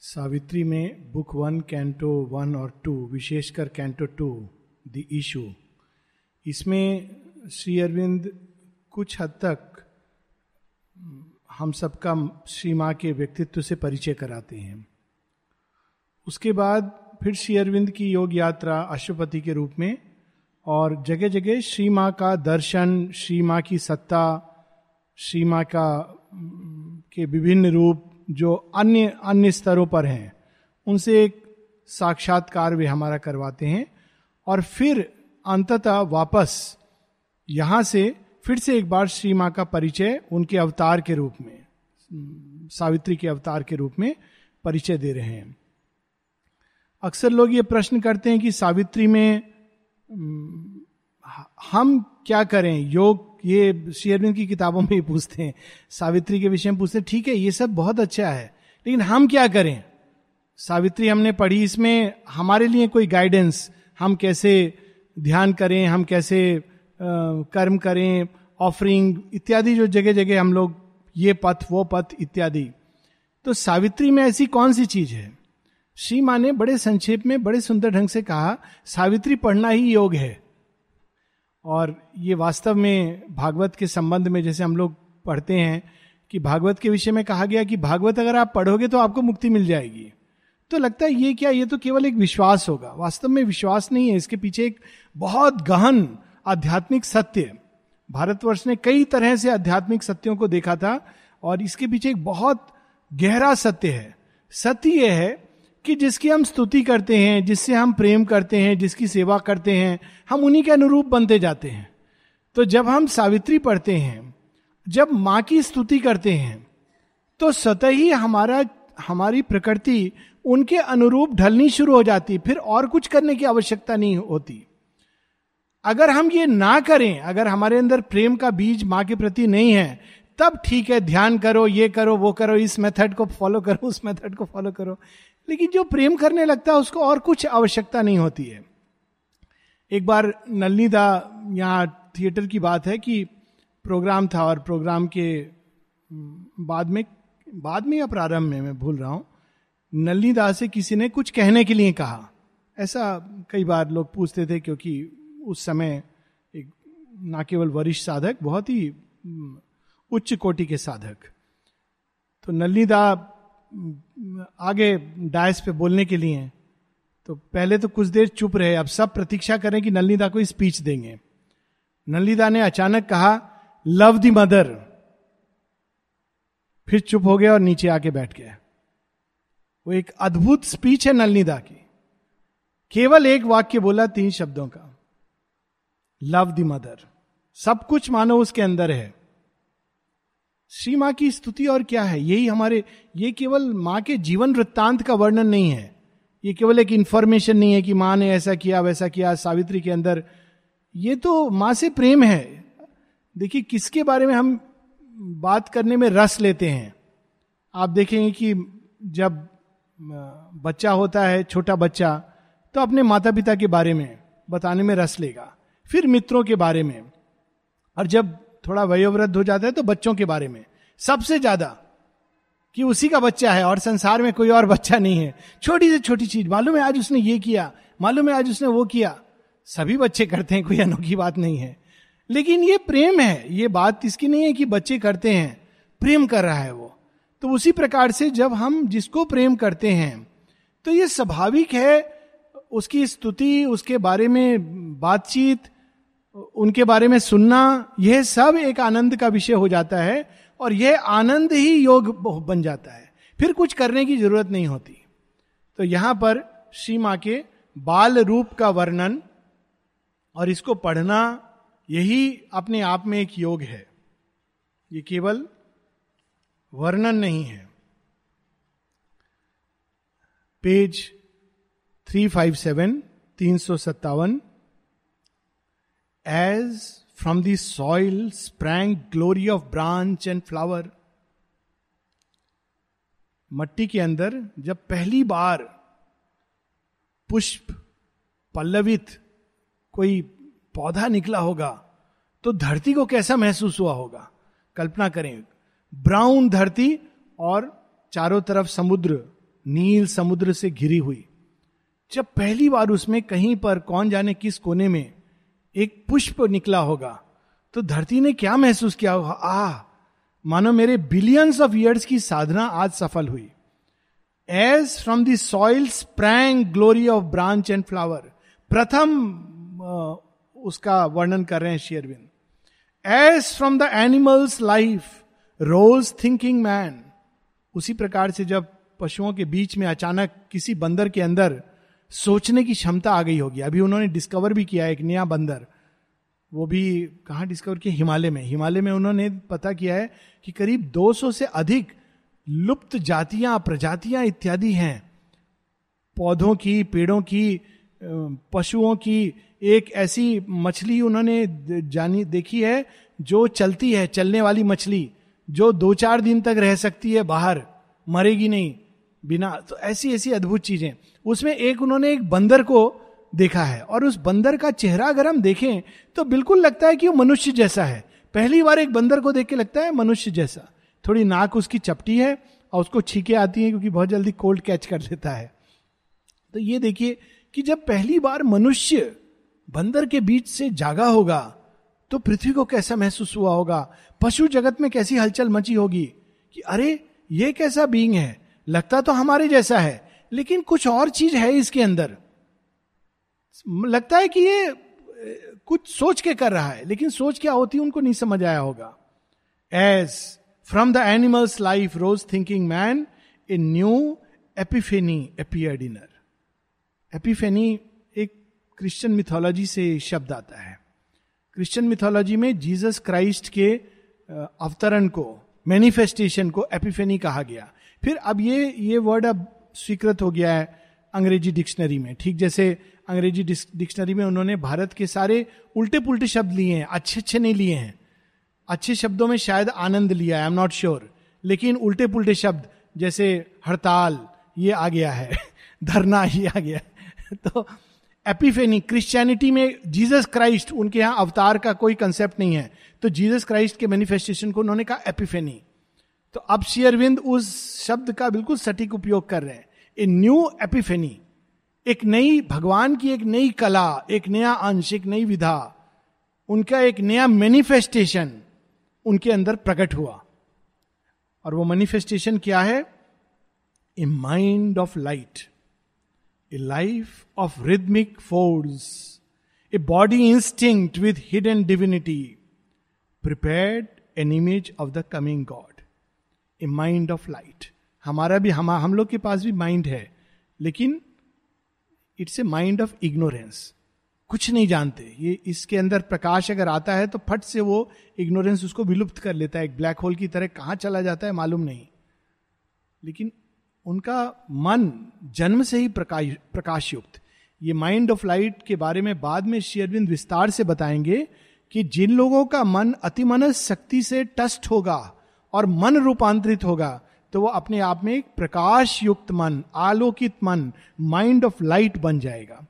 सावित्री में book one, canto one और two, विशेषकर कैंटो टू, द इशू। इसमें श्री अरविंद कुछ हद तक हम सबका श्री माँ के व्यक्तित्व से परिचय कराते हैं। उसके बाद फिर श्री अरविंद की योग यात्रा अशुपति के रूप में और जगह जगह श्री माँ का दर्शन, श्री माँ की सत्ता, श्री माँ का, के विभिन्न रूप जो अन्य अन्य स्तरों पर हैं, उनसे एक साक्षात्कार वे हमारा करवाते हैं और फिर अंततः वापस यहाँ से फिर से एक बार श्री माँ का परिचय उनके अवतार के रूप में, सावित्री के अवतार के रूप में परिचय दे रहे हैं। अक्सर लोग ये प्रश्न करते हैं कि सावित्री में, हम क्या करें? योग ये शेयरविंद की किताबों में ही पूछते हैं, सावित्री के विषय में पूछते हैं, ठीक है, ये सब बहुत अच्छा है, लेकिन हम क्या करें? सावित्री हमने पढ़ी, इसमें हमारे लिए कोई गाइडेंस हम कैसे ध्यान करें, हम कैसे कर्म करें ऑफरिंग इत्यादि जो जगह जगह हम लोग, ये पथ, वो पथ, इत्यादि। तो सावित्री में ऐसी कौन सी चीज़ है? श्री माँ ने बड़े संक्षेप में, बड़े सुंदर ढंग से कहा, सावित्री पढ़ना ही योग है। और ये वास्तव में भागवत के संबंध में जैसे हम लोग पढ़ते हैं कि भागवत के विषय में कहा गया कि भागवत अगर आप पढ़ोगे तो आपको मुक्ति मिल जाएगी। तो लगता है ये क्या, ये तो केवल एक विश्वास होगा। वास्तव में विश्वास नहीं है, इसके पीछे एक बहुत गहन आध्यात्मिक सत्य भारतवर्ष ने कई तरह से आध्यात्मिक सत्यों को देखा था और इसके पीछे एक बहुत गहरा सत्य है। सत्य यह है कि जिसकी हम स्तुति करते हैं, जिससे हम प्रेम करते हैं, जिसकी सेवा करते हैं, हम उन्हीं के अनुरूप बनते जाते हैं। तो जब हम सावित्री पढ़ते हैं, जब माँ की स्तुति करते हैं तो स्वतः ही हमारा, हमारी प्रकृति उनके अनुरूप ढलनी शुरू हो जाती, फिर और कुछ करने की आवश्यकता नहीं होती। अगर हम ये ना करें, अगर हमारे अंदर प्रेम का बीज माँ के प्रति नहीं है, तब ठीक है, ध्यान करो, ये करो, वो करो, इस मेथड को फॉलो करो, उस मेथड को फॉलो करो। लेकिन जो प्रेम करने लगता है, उसको और कुछ आवश्यकता नहीं होती है। एक बार नलनीदा यहाँ थिएटर की बात है कि प्रोग्राम था और प्रोग्राम के बाद में बाद में या प्रारंभ में, मैं भूल रहा हूँ नलनी से किसी ने कुछ कहने के लिए कहा। ऐसा कई बार लोग पूछते थे क्योंकि उस समय एक ना केवल वरिष्ठ साधक, बहुत ही उच्च कोटि के साधक। तो नलनीदा आगे डायस पे बोलने के लिए तो पहले तो कुछ देर चुप रहे, अब सब प्रतीक्षा करें कि नलनीदा को स्पीच देंगे। नलनीदा ने अचानक कहा लव दी मदर फिर चुप हो गया और नीचे आके बैठ गया। वो एक अद्भुत स्पीच है नलनीदा की। केवल एक वाक्य बोला तीन शब्दों का। लव दी मदर सब कुछ मानो उसके अंदर है। श्री माँ की स्तुति और क्या है? यही हमारे, ये केवल माँ के जीवन वृत्तांत का वर्णन नहीं है। ये केवल एक इंफॉर्मेशन नहीं है कि माँ ने ऐसा किया, वैसा किया, सावित्री के अंदर। ये तो माँ से प्रेम है। देखिए, किसके बारे में हम बात करने में रस लेते हैं? आप देखेंगे कि जब बच्चा होता है, छोटा बच्चा तो अपने माता पिता के बारे में बताने में रस लेगा। फिर मित्रों के बारे में। और जब थोड़ा वयोवृद्ध हो जाता है तो बच्चों के बारे में। सबसे ज़्यादा कि उसी का बच्चा है और संसार में कोई और बच्चा नहीं है। छोटी से छोटी चीज़। मालूम है आज उसने ये किया, मालूम है आज उसने वो किया। सभी बच्चे करते हैं, कोई अनोखी बात नहीं है। लेकिन ये प्रेम है, ये बात इसकी नहीं है कि बच्चे करते हैं, प्रेम कर रहा है वो। तो उसी प्रकार से जब हम जिसको प्रेम करते हैं तो ये स्वाभाविक है, उसकी स्तुति, उसके बारे में बातचीत उनके बारे में सुनना, यह सब एक आनंद का विषय हो जाता है और यह आनंद ही योग बन जाता है। फिर कुछ करने की ज़रूरत नहीं होती। तो यहाँ पर श्री माँ के बाल रूप का वर्णन और इसको पढ़ना, यही अपने आप में एक योग है। ये केवल वर्णन नहीं है। पेज थ्री फाइव सेवन, तीन सौ सत्तावन as from the soil sprang glory of branch and flower मट्टी के अंदर जब पहली बार पुष्प, पल्लवित कोई पौधा निकला होगा तो धरती को कैसा महसूस हुआ होगा? कल्पना करें, ब्राउन धरती और चारों तरफ़ समुद्र, नील समुद्र से घिरी हुई। जब पहली बार उसमें कहीं पर कौन जाने किस कोने में एक पुष्प निकला होगा। तो धरती ने क्या महसूस किया होगा? आ मानो मेरे बिलियंस ऑफ़ ईयर्स की साधना आज सफल हुई। As from the soil sprang glory of branch and flower प्रथम उसका वर्णन कर रहे हैं शेयरविंद as from the animal's life rose thinking man उसी प्रकार से जब पशुओं के बीच में अचानक किसी बंदर के अंदर सोचने की क्षमता आ गई होगी। अभी उन्होंने डिस्कवर भी किया एक नया बंदर। वो भी कहा डिस्कवर किया? हिमालय में। हिमालय में उन्होंने पता किया है कि करीब 200 से अधिक लुप्त जातियाँ, प्रजातियाँ इत्यादि हैं। पौधों की, पेड़ों की पशुओं की एक ऐसी मछली उन्होंने जानी, देखी है जो चलती है, चलने वाली मछली, जो दो चार दिन तक रह सकती है बाहर, मरेगी नहीं। बिना तो ऐसी ऐसी अद्भुत चीज़ें। उसमें एक उन्होंने एक बंदर को देखा है, और उस बंदर का चेहरा अगर हम देखें तो बिल्कुल लगता है कि वो मनुष्य जैसा है। पहली बार एक बंदर को देख के लगता है मनुष्य जैसा। थोड़ी नाक उसकी चपटी है, और उसको छीके आती है, क्योंकि बहुत जल्दी कोल्ड कैच कर लेता है। तो ये देखिए कि जब पहली बार मनुष्य बंदर के बीच से जागा होगा तो पृथ्वी को कैसा महसूस हुआ होगा? पशु जगत में कैसी हलचल मची होगी कि अरे, ये कैसा बींग है? लगता तो हमारे जैसा है, लेकिन कुछ और चीज़ है इसके अंदर। लगता है कि ये, कुछ सोच के कर रहा है, लेकिन सोच क्या होती उनको नहीं समझ आया होगा। As from the animal's life rose thinking man a new epiphany appeared in her epiphany एक क्रिश्चियन मिथोलॉजी से शब्द आता है। क्रिश्चियन मिथोलॉजी में जीसस क्राइस्ट के अवतरण को मैनिफेस्टेशन को एपिफेनी कहा गया। फिर अब ये ये वर्ड अब स्वीकृत हो गया है अंग्रेज़ी डिक्शनरी में। ठीक जैसे अंग्रेज़ी डिक्शनरी में उन्होंने भारत के सारे उल्टे पुल्टे शब्द लिए हैं अच्छे अच्छे नहीं लिए हैं। अच्छे शब्दों में शायद आनंद लिया आई एम नॉट श्योर लेकिन उल्टे पुल्टे शब्द, जैसे हड़ताल, ये आ गया है। धरना, ये आ गया तो एपिफेनी क्रिश्चियनिटी में जीसस क्राइस्ट उनके यहाँ अवतार का कोई कंसेप्ट नहीं है। तो जीसस क्राइस्ट के मैनिफेस्टेशन को उन्होंने कहा एपिफेनी तो अब शेयरविंद उस शब्द का बिल्कुल सटीक उपयोग कर रहे हैं। ए न्यू एपिफेनी, एक नई भगवान की एक नई कला, एक नया अंश, एक नई विधा, उनका एक नया मैनिफेस्टेशन उनके अंदर प्रकट हुआ। और वो मैनिफेस्टेशन क्या है? A mind of light a life of rhythmic force a body instinct with hidden divinity prepared an image of the coming God a mind of light हमारा भी, हम हम लोग के पास भी माइंड है, लेकिन it's a mind of ignorance कुछ नहीं जानते। ये इसके अंदर प्रकाश अगर आता है तो फट से वो इग्नोरेंस उसको विलुप्त कर लेता है। एक ब्लैक होल की तरह कहाँ चला जाता है, मालूम नहीं। लेकिन उनका मन जन्म से ही प्रकाश प्रकाश युक्त ये माइंड ऑफ़ लाइट के बारे में बाद में शेयरविंद विस्तार से बताएँगे कि जिन लोगों का मन अतिमनस शक्ति से टस्ट होगा और मन रूपांतरित होगा तो वो अपने आप में एक प्रकाश युक्त मन, आलोकित मन माइंड ऑफ़ लाइट बन जाएगा।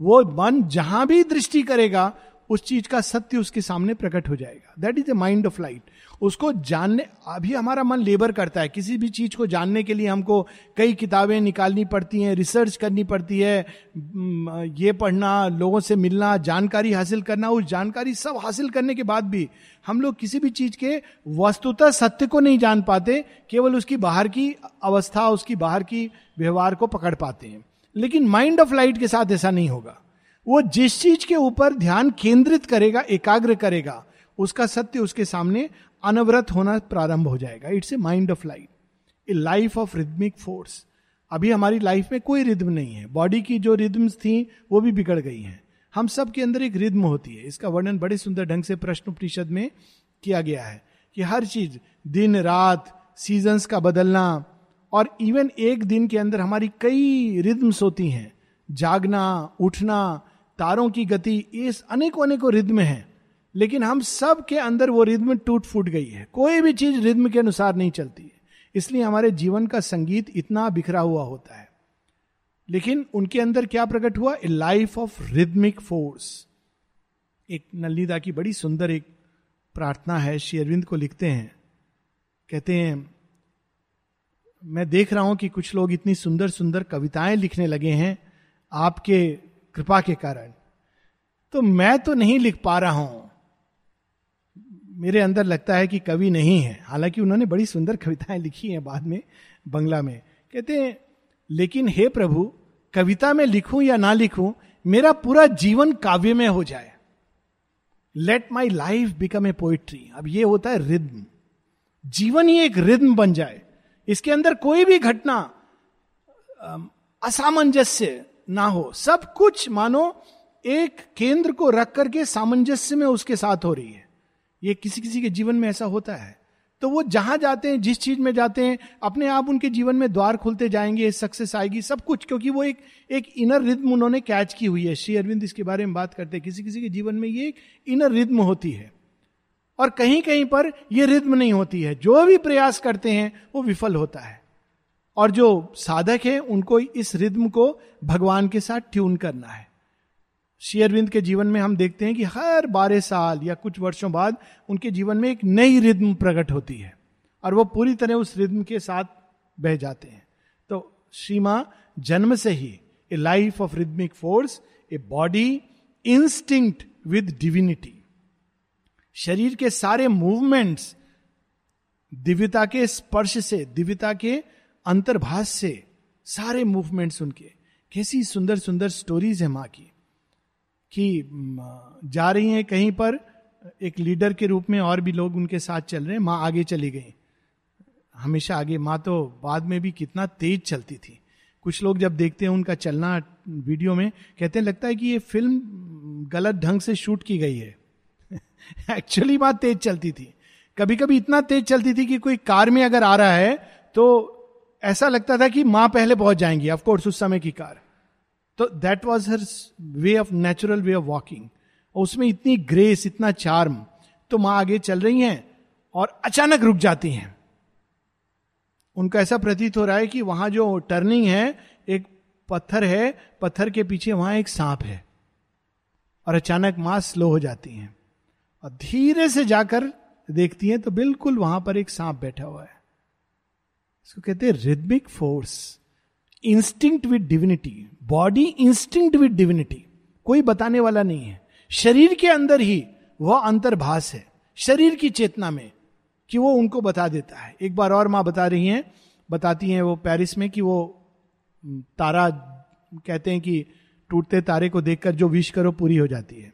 वो मन जहाँ भी दृष्टि करेगा उस चीज़ का सत्य उसके सामने प्रकट हो जाएगा। That is the mind of light उसको जानने, अभी हमारा मन लेबर करता है। किसी भी चीज़ को जानने के लिए हमको कई किताबें निकालनी पड़ती हैं रिसर्च करनी पड़ती है ये पढ़ना, लोगों से मिलना, जानकारी हासिल करना, उस जानकारी सब हासिल करने के बाद भी हम लोग किसी भी चीज़ के वस्तुतः सत्य को नहीं जान पाते, केवल उसकी बाहर की अवस्था, उसकी बाहर की व्यवहार को पकड़ पाते हैं। लेकिन माइंड ऑफ़ लाइट के साथ ऐसा नहीं होगा। वो जिस चीज़ के ऊपर ध्यान केंद्रित करेगा, एकाग्र करेगा, उसका सत्य उसके सामने अनवरत होना प्रारंभ हो जाएगा। It's a mind of life a life of rhythmic force अभी हमारी लाइफ में कोई रिद्म नहीं है। बॉडी की जो रिद्म्स थी, वो भी बिगड़ गई हैं। हम सब के अंदर एक रिद्म होती है। इसका वर्णन बड़े सुंदर ढंग से प्रश्न परिषद में किया गया है कि हर चीज़, दिन, रात सीजन्स का बदलना और इवन एक दिन के अंदर हमारी कई रिद्म्स होती हैं। जागना, उठना तारों की गति इस अनेकों अनेकों रिद्म है, लेकिन हम सब के अंदर वो रिद्म टूट फूट गई है। कोई भी चीज़ रिद्म के अनुसार नहीं चलती है। इसलिए हमारे जीवन का संगीत इतना बिखरा हुआ होता है। लेकिन उनके अंदर क्या प्रकट हुआ? A life of rhythmic force एक नलिदा की बड़ी सुंदर एक प्रार्थना है, श्री अरविंद को लिखते हैं। कहते हैं, मैं देख रहा हूँ कि कुछ लोग इतनी सुंदर सुंदर कविताएँ लिखने लगे हैं। आपके कृपा के कारण। तो मैं तो नहीं लिख पा रहा हूँ। मेरे अंदर लगता है कि कवि नहीं है। हालाँकि उन्होंने बड़ी सुंदर कविताएँ लिखी हैं बाद में, बंगला में। कहते हैं, लेकिन हे प्रभु, कविता में लिखूं या ना लिखूं, मेरा पूरा जीवन काव्य में हो जाए। Let my life become a poetry अब ये होता है रिद्म जीवन ही एक रिद्म बन जाए। इसके अंदर कोई भी घटना असामंजस्य ना हो। सब कुछ मानो एक केंद्र को रख करके सामंजस्य में उसके साथ हो रही है। ये किसी किसी के जीवन में ऐसा होता है। तो वो जहाँ जाते हैं, जिस चीज़ में जाते हैं, अपने आप उनके जीवन में द्वार खुलते जाएँगे, सक्सेस आएगी, सब कुछ, क्योंकि वो एक एक इनर रिद्म उन्होंने कैच की हुई है। श्री अरविंद इसके बारे में बात करते हैं। किसी किसी के जीवन में ये एक इनर रिद्म होती है। और कहीं कहीं पर यह रिद्म नहीं होती है। जो भी प्रयास करते हैं, वो विफल होता है। और जो साधक है, उनको इस रिद्म को भगवान के साथ ट्यून करना है। शेयरविंद के जीवन में हम देखते हैं कि हर बारह साल या कुछ वर्षों बाद उनके जीवन में एक नई रिद्म प्रकट होती है और वो पूरी तरह उस रिद्म के साथ बह जाते हैं। तो श्रीमा, जन्म से ही a life of rhythmic force a body instinct with divinity शरीर के सारे मूवमेंट्स दिव्यता के स्पर्श से, दिव्यता के अंतर्भाष से सारे मूवमेंट्स उनके। कैसी सुंदर सुंदर स्टोरीज है माँ की। कि जा रही हैं कहीं पर, एक लीडर के रूप में और भी लोग उनके साथ चल रहे हैं, माँ आगे चली गई। हमेशा आगे, माँ तो बाद में भी कितना तेज चलती थी। कुछ लोग जब देखते हैं उनका चलना वीडियो में, कहते हैं, लगता है कि ये फ़िल्म गलत ढंग से शूट की गई है। एक्चुअली बात तेज चलती थी। कभी कभी इतना तेज चलती थी कि कोई कार में अगर आ रहा है तो ऐसा लगता था कि माँ पहले पहुँच जाएँगी ऑफकोर्स उस समय की कार। तो that was her way of natural way of walking उसमें इतनी ग्रेस इतना चार्म तो माँ आगे चल रही हैं और अचानक रुक जाती हैं। उनका ऐसा प्रतीत हो रहा है कि वहाँ जो टर्निंग है, एक पत्थर है, पत्थर के पीछे वहाँ एक सांप है। और अचानक माँ स्लो हो जाती हैं। और धीरे से जाकर देखती हैं तो बिल्कुल वहाँ पर एक सांप बैठा हुआ है। इसको कहते हैं rhythmic force instinct with divinity body instinct with divinity कोई बताने वाला नहीं है। शरीर के अंदर ही वह अंतर्भाष है। शरीर की चेतना में कि वो उनको बता देता है। एक बार और माँ बता रही हैं, बताती हैं वो पेरिस में कि वो तारा कहते हैं कि टूटते तारे को देखकर जो विश करो पूरी हो जाती है।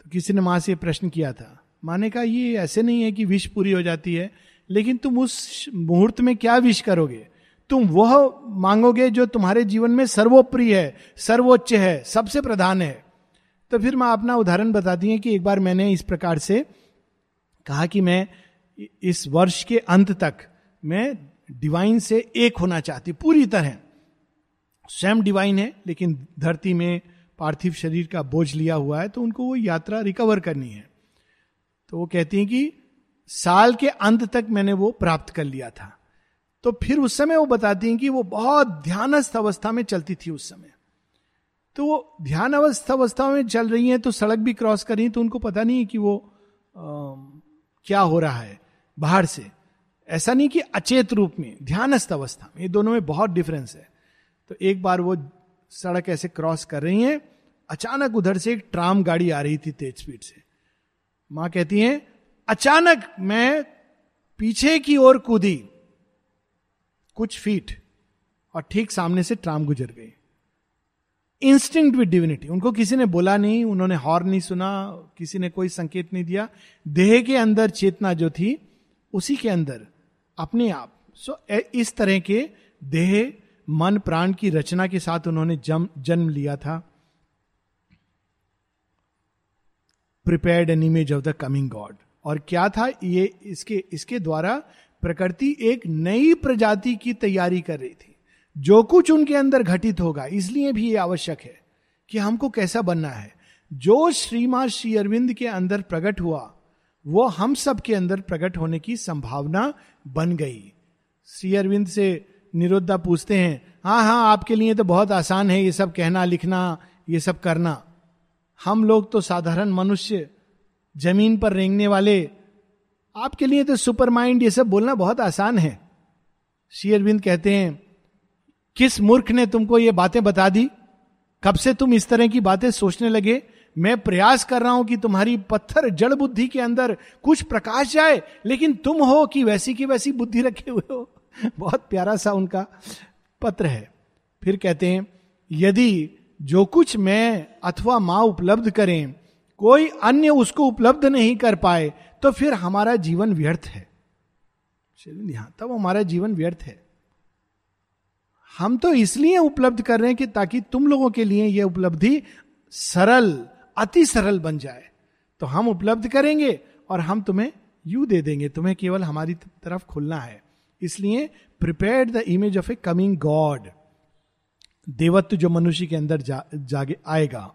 तो किसी ने माँ से प्रश्न किया था। माँ ने कहा, ये ऐसे नहीं है कि विश पूरी हो जाती है। लेकिन तुम उस मुहूर्त में क्या विश करोगे? तुम वह मांगोगे जो तुम्हारे जीवन में सर्वोप्रिय है, सर्वोच्च है, सबसे प्रधान है। तो फिर मैं अपना उदाहरण बताती हैं कि एक बार मैंने इस प्रकार से कहा कि मैं इस वर्ष के अंत तक मैं डिवाइन से एक होना चाहती पूरी तरह। स्वयं डिवाइन है, लेकिन धरती में पार्थिव शरीर का बोझ लिया हुआ है तो उनको वो यात्रा रिकवर करनी है। तो वो कहती हैं कि साल के अंत तक मैंने वो प्राप्त कर लिया था। तो फिर उस समय वो बताती हैं कि वो बहुत ध्यानस्थ अवस्था में चलती थी उस समय। तो वो ध्यान अवस्था अवस्था में चल रही हैं तो सड़क भी क्रॉस कर रही तो उनको पता नहीं है कि वो आ, क्या हो रहा है बाहर से। ऐसा नहीं कि अचेत रूप में ध्यानस्थ अवस्था में ये दोनों में बहुत डिफरेंस है। तो एक बार वो सड़क ऐसे क्रॉस कर रही हैं अचानक उधर से एक ट्राम गाड़ी आ रही थी तेज स्पीड से। माँ कहती हैं अचानक मैं पीछे की ओर कूदी कुछ फीट और ठीक सामने से ट्राम गुजर गई। इंस्टिंक्ट विद डिविनिटी उनको किसी ने बोला नहीं उन्होंने हॉर्न नहीं सुना किसी ने कोई संकेत नहीं दिया। देह के अंदर चेतना जो थी उसी के अंदर अपने आप। सो so, इस तरह के देह मन प्राण की रचना के साथ उन्होंने जन्म लिया था। Prepared an image of the coming God और क्या था? ये इसके इसके द्वारा प्रकृति एक नई प्रजाति की तैयारी कर रही थी। जो कुछ उनके अंदर घटित होगा, इसलिए भी ये आवश्यक है कि हमको कैसा बनना है। जो श्रीमा श्री अरविंद के अंदर प्रकट हुआ, वो हम सब के अंदर प्रकट होने की संभावना बन गई। श्री अरविंद से निरुद्धा पूछते हैं हाँ हाँ आपके लिए तो बहुत आसान है ये सब कहना, लिखना, ये सब करना। हम लोग तो साधारण मनुष्य ज़मीन पर रेंगने वाले, आपके लिए तो सुपर माइंड ये सब बोलना बहुत आसान है। श्री अरविंद कहते हैं, किस मूर्ख ने तुमको ये बातें बता दी? कब से तुम इस तरह की बातें सोचने लगे? मैं प्रयास कर रहा हूँ कि तुम्हारी पत्थर जड़ बुद्धि के अंदर कुछ प्रकाश जाए, लेकिन तुम हो कि वैसी की वैसी बुद्धि रखे हुए हो। बहुत प्यारा सा उनका पत्र है। फिर कहते हैं, यदि जो कुछ मैं अथवा माँ उपलब्ध करें कोई अन्य उसको उपलब्ध नहीं कर पाए तो फिर हमारा जीवन व्यर्थ है। तब हमारा जीवन व्यर्थ है। हम तो इसलिए उपलब्ध कर रहे हैं कि ताकि तुम लोगों के लिए यह उपलब्धि सरल अति सरल बन जाए। तो हम उपलब्ध करेंगे और हम तुम्हें यू दे देंगे। तुम्हें केवल हमारी तरफ़ खुलना है। इसलिए prepare the image of a coming God देवत्व जो मनुष्य के अंदर जा, जागे आएगा।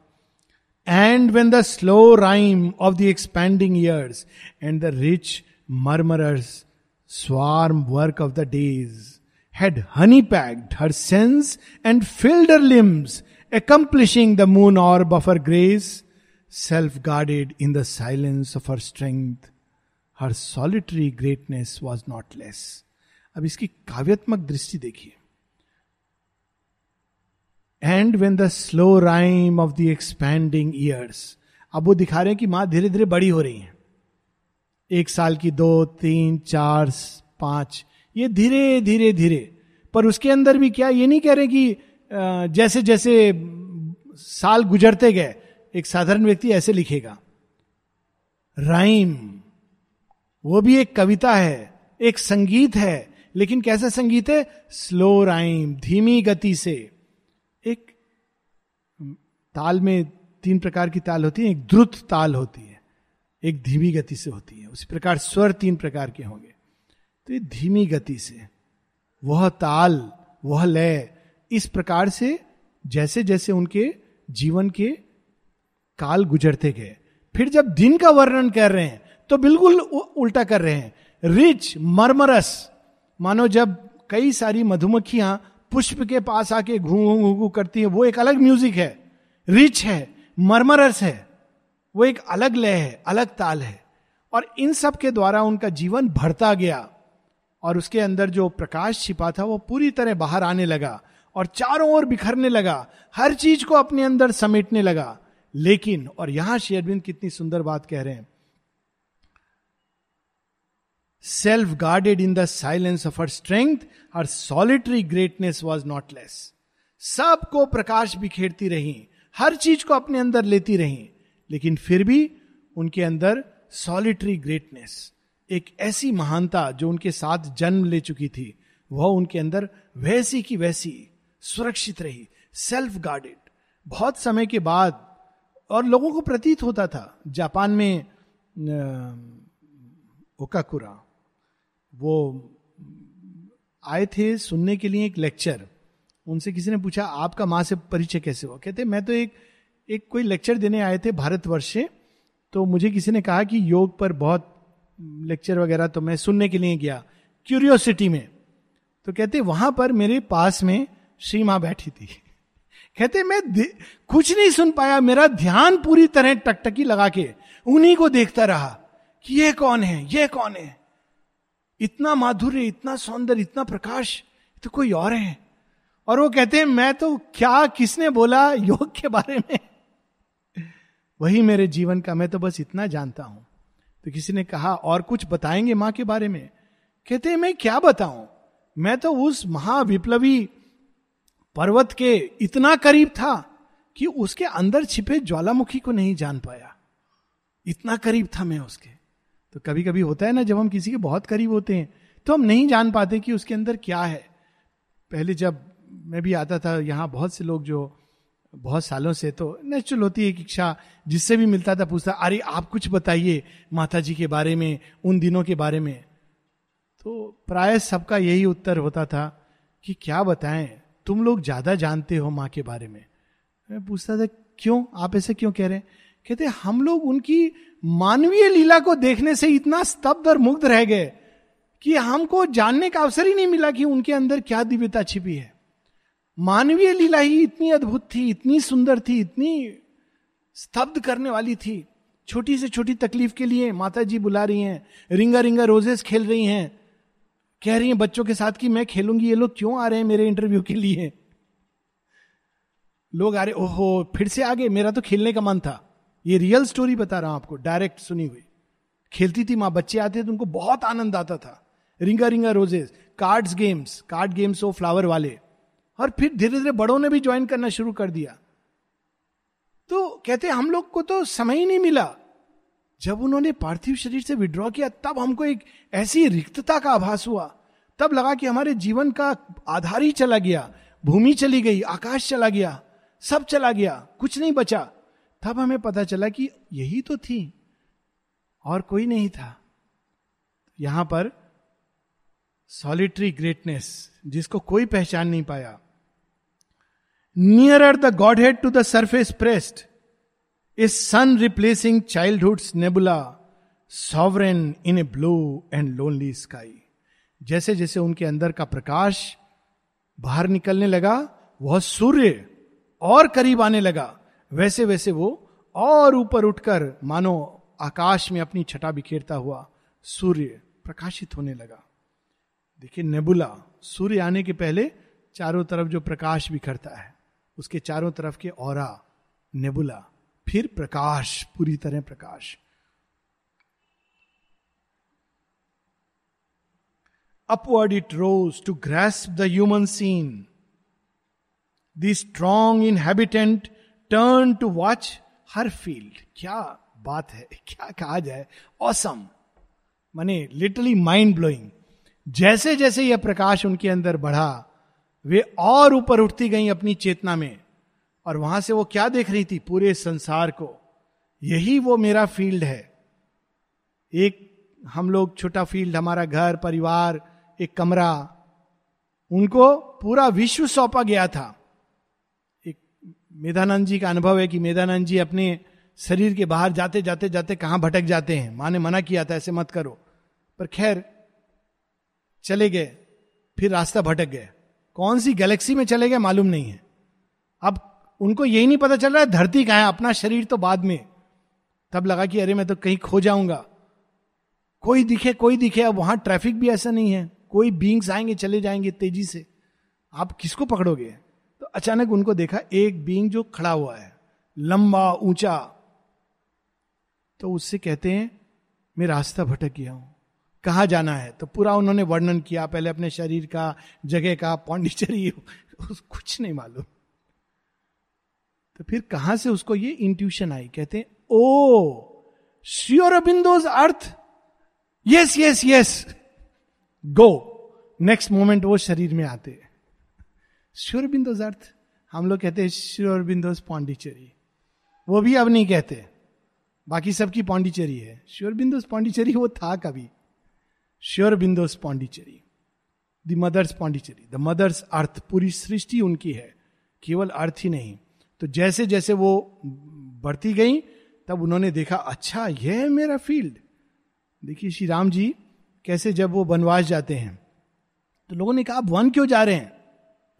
And when the slow rhyme of the expanding years and the rich murmurs swarm work of the days had honey packed her sense and filled her limbs, accomplishing the moon orb of her grace, self guarded in the silence of her strength. Her solitary greatness was not less. अब इसकी काव्यात्मक दृष्टि देखिए And when the slow rhyme of the expanding years अब वो दिखा रहे हैं कि माँ धीरे धीरे बड़ी हो रही है। एक साल की दो, तीन, चार, पाँच, ये धीरे धीरे धीरे। पर उसके अंदर भी क्या, ये नहीं कह रहे कि जैसे जैसे साल गुजरते गए, एक साधारण व्यक्ति ऐसे लिखेगा। राइम वो भी एक कविता है, एक संगीत है, लेकिन कैसा संगीत है? स्लो राइम धीमी गति से। ताल में तीन प्रकार की ताल होती है। एक द्रुत ताल होती है, एक धीमी गति से होती है। उसी प्रकार स्वर तीन प्रकार के होंगे। तो ये धीमी गति से, वह ताल, वह लय, इस प्रकार से जैसे जैसे उनके जीवन के काल गुजरते गए। फिर जब दिन का वर्णन कर रहे हैं तो बिल्कुल उल्टा कर रहे हैं। रिच, मरमरस, मानो जब कई सारी मधुमक्खियाँ पुष्प के पास आके घू घू घू करती हैं, वो एक अलग म्यूज़िक है। रिच है, मरमरस है, वो एक अलग लय है, अलग ताल है। और इन सब के द्वारा उनका जीवन भरता गया और उसके अंदर जो प्रकाश छिपा था, वो पूरी तरह बाहर आने लगा और चारों ओर बिखरने लगा, हर चीज़ को अपने अंदर समेटने लगा। लेकिन, और यहाँ शेयरबिंद कितनी सुंदर बात कह रहे हैं। Self guarded in the silence of her strength her solitary greatness was not less सबको प्रकाश बिखेरती रही हर चीज़ को अपने अंदर लेती रही, लेकिन फिर भी उनके अंदर सॉलिटरी ग्रेटनेस एक ऐसी महानता जो उनके साथ जन्म ले चुकी थी, वह उनके अंदर वैसी की वैसी सुरक्षित रही सेल्फ गार्डेड बहुत समय के बाद और लोगों को प्रतीत होता था, जापान में ओकाकुरा, वो आए थे सुनने के लिए एक लेक्चर उनसे किसी ने पूछा, आपका माँ से परिचय कैसे हुआ? कहते, मैं तो एक एक कोई लेक्चर देने आए थे भारतवर्ष से तो मुझे किसी ने कहा कि योग पर बहुत लेक्चर वगैरह तो मैं सुनने के लिए गया क्यूरियोसिटी में। तो कहते, वहाँ पर मेरे पास में श्री माँ बैठी थी। कहते, मैं कुछ नहीं सुन पाया, मेरा ध्यान पूरी तरह टकटकी लगा के उन्हीं को देखता रहा कि ये कौन है, ये कौन है? इतना माधुर्य, इतना सौंदर्य, इतना प्रकाश तो कोई और है। और वो कहते हैं, मैं तो क्या, किसने बोला योग के बारे में? वही मेरे जीवन का, मैं तो बस इतना जानता हूँ। तो किसी ने कहा, और कुछ बताएँगे माँ के बारे में? कहते हैं, मैं क्या बताऊँ? मैं तो उस महाविप्लवी पर्वत के इतना करीब था कि उसके अंदर छिपे ज्वालामुखी को नहीं जान पाया। इतना करीब था मैं उसके। तो कभी कभी होता है ना, जब हम किसी के बहुत करीब होते हैं तो हम नहीं जान पाते कि उसके अंदर क्या है। पहले जब मैं भी आता था यहाँ बहुत से लोग जो बहुत सालों से तो नेचुरल होती है इच्छा जिससे भी मिलता था पूछता, अरे, आप कुछ बताइए माता जी के बारे में, उन दिनों के बारे में? तो प्राय सबका यही उत्तर होता था कि क्या बताएँ, तुम लोग ज़्यादा जानते हो माँ के बारे में। मैं पूछता था, क्यों? आप ऐसे क्यों कह रहे हैं? कहते, हम लोग उनकी मानवीय लीला को देखने से इतना स्तब्ध और मुग्ध रह गए कि हमको जानने का अवसर ही नहीं मिला कि उनके अंदर क्या दिव्यता छिपी है। मानवीय लीला ही इतनी अद्भुत थी, इतनी सुंदर थी, इतनी स्तब्ध करने वाली थी। छोटी से छोटी तकलीफ़ के लिए माता जी बुला रही हैं रिंगा रिंगा रोजेस खेल रही हैं। कह रही हैं, बच्चों के साथ कि मैं खेलूँगी, ये लोग क्यों आ रहे हैं मेरे इंटरव्यू के लिए? लोग आ रहे, ओहो, फिर से आ गए मेरा तो खेलने का मन था। ये रियल स्टोरी बता रहा हूँ आपको डायरेक्ट सुनी हुई। खेलती थी माँ, बच्चे आते तो उनको बहुत आनंद आता था। Ring a ring a roses cards games card games हो फ्लावर वाले। और फिर धीरे धीरे बड़ों ने भी ज्वाइन करना शुरू कर दिया। तो कहते हम लोग को तो समय ही नहीं मिला। जब उन्होंने पार्थिव शरीर से विड्रॉ किया, तब हमको एक ऐसी रिक्तता का आभास हुआ। तब लगा कि हमारे जीवन का आधार ही चला गया, भूमि चली गई, आकाश चला गया, सब चला गया, कुछ नहीं बचा। तब हमें पता चला कि यही तो थी, और कोई नहीं था। यहाँ पर सॉलिटरी ग्रेटनेस जिसको कोई पहचान नहीं पाया। Near the godhead to the surface pressed is sun replacing childhood nebula sovereign in a blue and lonely sky जैसे जैसे उनके अंदर का प्रकाश बाहर निकलने लगा, वह सूर्य और करीब आने लगा, वैसे वैसे वो और ऊपर उठकर, मानो आकाश में अपनी छटा बिखेरता हुआ सूर्य प्रकाशित होने लगा। देखिए नेबुला सूर्य आने के पहले चारों तरफ़ जो प्रकाश बिखरता है। उसके चारों तरफ़ के और, नेबुला, फिर प्रकाश, पूरी तरह प्रकाश। Upward it rose to grace the human scene the strong inhabitant turn to watch her field क्या बात है? क्या कहा जाए? ऑसम माने लिटरली माइंड ब्लोइंग जैसे जैसे यह प्रकाश उनके अंदर बढ़ा वे और ऊपर उठती गई अपनी चेतना में, और वहाँ से वो क्या देख रही थी पूरे संसार को? यही वो मेरा फ़ील्ड है। एक हम लोग छोटा फ़ील्ड, हमारा घर, परिवार, एक कमरा, उनको पूरा विश्व सौंपा गया था। एक मेधानंद जी का अनुभव है कि मेधानंद जी अपने शरीर के बाहर जाते जाते जाते कहाँ भटक जाते हैं? माँ ने मना किया था, ऐसे मत करो। पर खैर, चले गए, फिर रास्ता भटक गए कौन सी गैलेक्सी में चले गए मालूम नहीं है। अब उनको यही नहीं पता चल रहा है, धरती कहा है? अपना शरीर तो बाद में। तब लगा कि अरे मैं तो कहीं खो जाऊँगा। कोई दिखे कोई दिखे, अब वहाँ ट्रैफ़िक भी ऐसा नहीं है। कोई बींग्स आएँगे, चले जाएँगे तेज़ी से। आप किसको पकड़ोगे? तो अचानक उनको देखा, एक बींग जो खड़ा हुआ है, लंबा, ऊँचा। तो उससे कहते हैं, मैं रास्ता भटक गया हूँ। कहा जाना है? तो पूरा उन्होंने वर्णन किया, पहले अपने शरीर का, जगह का, पौंडिचरी कुछ नहीं मालूम। तो फिर कहाँ से उसको ये इंट्यूशन आई? कहते हैं, ओ Sri Aurobindo's earth yes yes yes go next moment वो शरीर में आते श्योर बिंदोज अर्थ हम लोग कहते हैं श्योर बिंदोज पांडिचेरी. वो भी अब नहीं कहते। बाकी सबकी पांडिचेरी है। श्योर बिंदोज पांडिचेरी वो था कभी। Sri Aurobindo's Pondicherry the Mother's Pondicherry the Mother's earth पूरी सृष्टि उनकी है। केवल अर्थ ही नहीं। तो जैसे जैसे वो बढ़ती गई, तब उन्होंने देखा अच्छा यह है मेरा फ़ील्ड। देखिए, श्री राम जी, कैसे जब वो वनवास जाते हैं तो लोगों ने कहा, आप वन क्यों जा रहे हैं?